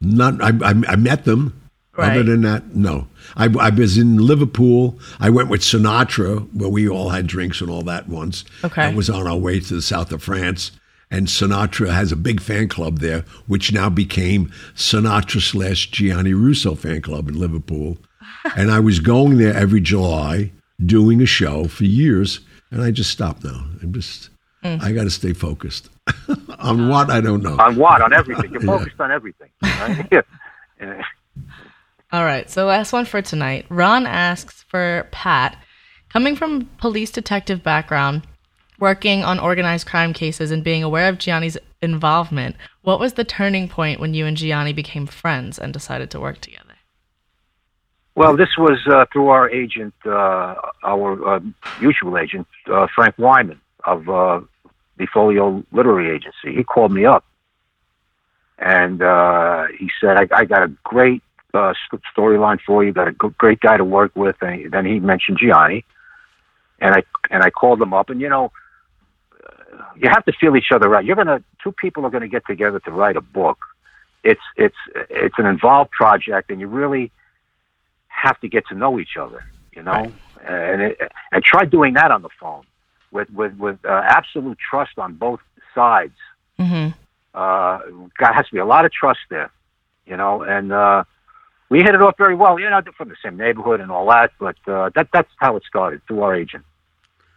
Not, I, I, I met them. Right. Other than that, no. I, I was in Liverpool. I went with Sinatra, where we all had drinks and all that once. Okay. I was on our way to the south of France. And Sinatra has a big fan club there, which now became Sinatra slash Gianni Russo fan club in Liverpool. [laughs] and I was going there every July doing a show for years, and I just stopped now. I'm just, mm. I got to stay focused. [laughs] on what? I don't know. On what? On everything. You're [laughs] focused on everything. Right? Yeah. All right. So last one for tonight. Ron asks for Pat, coming from police detective background, working on organized crime cases and being aware of Gianni's involvement, what was the turning point when you and Gianni became friends and decided to work together? Well, this was uh, through our agent, uh, our uh, mutual agent, uh, Frank Weimann of uh, the Folio Literary Agency. He called me up and uh, he said, I, I got a great uh, storyline for you, got a great guy to work with. And he, then he mentioned Gianni. And I, and I called him up and, you know, you have to feel each other out. You're gonna two people are gonna get together to write a book. It's it's it's an involved project, and you really have to get to know each other. You know, Right. and it, and try doing that on the phone with with with uh, absolute trust on both sides. Mm-hmm. Uh, God has to be a lot of trust there. You know, and uh, we hit it off very well. You know, from the same neighborhood and all that, but uh, that that's how it started through our agent.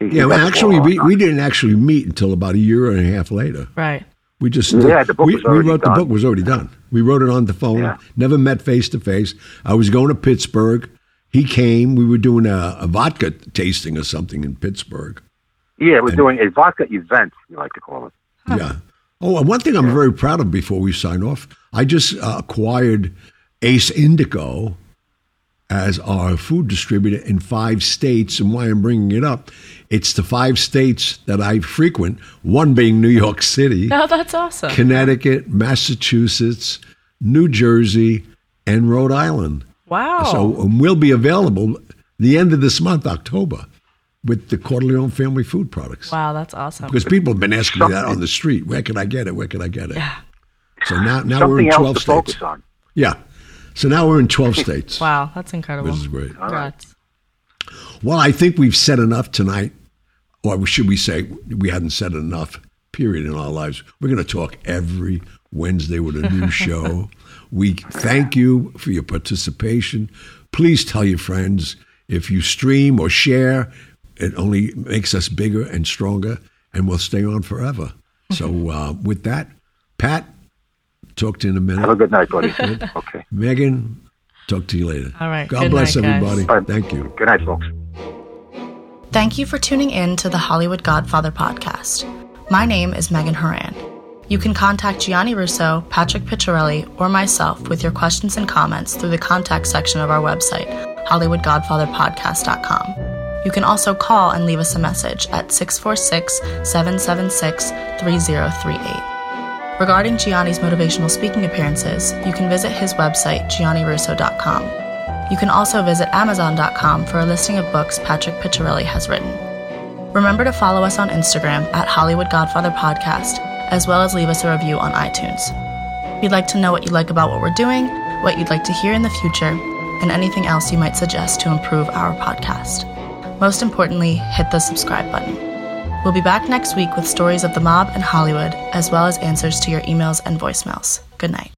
He- he Yeah, well, actually, we, we didn't actually meet until about a year and a half later. Right. We just Yeah, the book we, was we already wrote done. the book was already done. We wrote it on the phone. Yeah. Never met face to face. I was going to Pittsburgh. He came. We were doing a, a vodka tasting or something in Pittsburgh. Yeah, we're doing a vodka event, You like to call it. Yeah. Oh, and one thing I'm very proud of before we sign off, I just uh, acquired Ace Endico as our food distributor in five states. And why I'm bringing it up, it's the five states that I frequent, one being New York City. [laughs] Oh, that's awesome. Connecticut, Massachusetts, New Jersey, and Rhode Island. wow. So um, we'll be available the end of this month, October, with the Corleone family food products. wow, that's awesome. Because people have been asking me that on the street. Where can I get it? Where can I get it? Yeah. So now, now we're in 12 states. focus on. Yeah. So now we're in 12 [laughs] states. Wow, that's incredible. This is great. Congrats. Well, I think we've said enough tonight. Or should we say we hadn't said enough, period, in our lives. We're going to talk every Wednesday with a new [laughs] show. We thank you for your participation. Please tell your friends. If you stream or share, it only makes us bigger and stronger, and we'll stay on forever. So, [laughs] uh, with that, Pat, talk to you in a minute. Have a good night, buddy. okay. Megan, talk to you later. All right. God Good bless night, everybody. All right. Thank you. Good night, folks. Thank you for tuning in to the Hollywood Godfather podcast. My name is Megan Horan. You can contact Gianni Russo, Patrick Picciarelli, or myself with your questions and comments through the contact section of our website, HollywoodGodfatherPodcast.com. You can also call and leave us a message at 646 776 3038. Regarding Gianni's motivational speaking appearances, you can visit his website, giannirusso.com. You can also visit Amazon.com for a listing of books Patrick Picciarelli has written. Remember to follow us on Instagram at Hollywood Godfather Podcast, as well as leave us a review on iTunes. We'd like to know what you like about what we're doing, what you'd like to hear in the future, and anything else you might suggest to improve our podcast. Most importantly, hit the subscribe button. We'll be back next week with stories of the mob and Hollywood, as well as answers to your emails and voicemails. Good night.